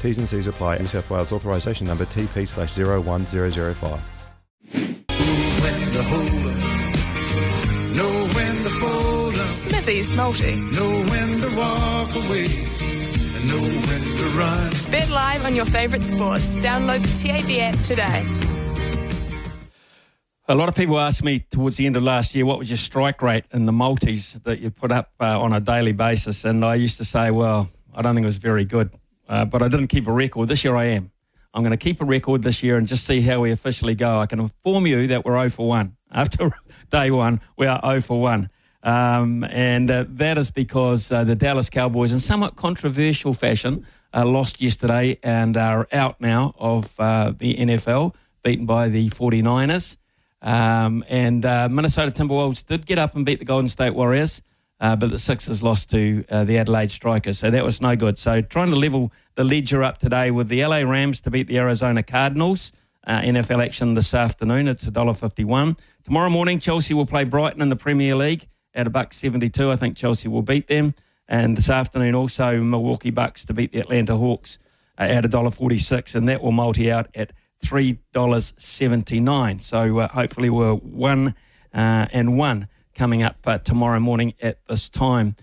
T's and C's apply. New South Wales authorisation number TP slash 01005. when the know when to Smithy's Multi. know when to walk away, and know when to run. Bet live on your favourite sports. Download the TAB app today. A lot of people asked me towards the end of last year, what was your strike rate in the multis that you put up uh, on a daily basis? And I used to say, well, I don't think it was very good, uh, but I didn't keep a record. This year I am. I'm going to keep a record this year and just see how we officially go. I can inform you that we're 0 for 1. After day one, we are 0 for 1. Um, and uh, that is because uh, the Dallas Cowboys, in somewhat controversial fashion, uh, lost yesterday and are out now of uh, the NFL, beaten by the 49ers. Um, and uh, Minnesota Timberwolves did get up and beat the Golden State Warriors, uh, but the Sixers lost to uh, the Adelaide Strikers, so that was no good. So trying to level the ledger up today with the LA Rams to beat the Arizona Cardinals. Uh, NFL action this afternoon. It's $1.51. Tomorrow morning, Chelsea will play Brighton in the Premier League at a buck 72. I think Chelsea will beat them. And this afternoon, also Milwaukee Bucks to beat the Atlanta Hawks uh, at $1.46, and that will multi out at $3.79. So uh, hopefully we're one uh, and one coming up uh, tomorrow morning at this time.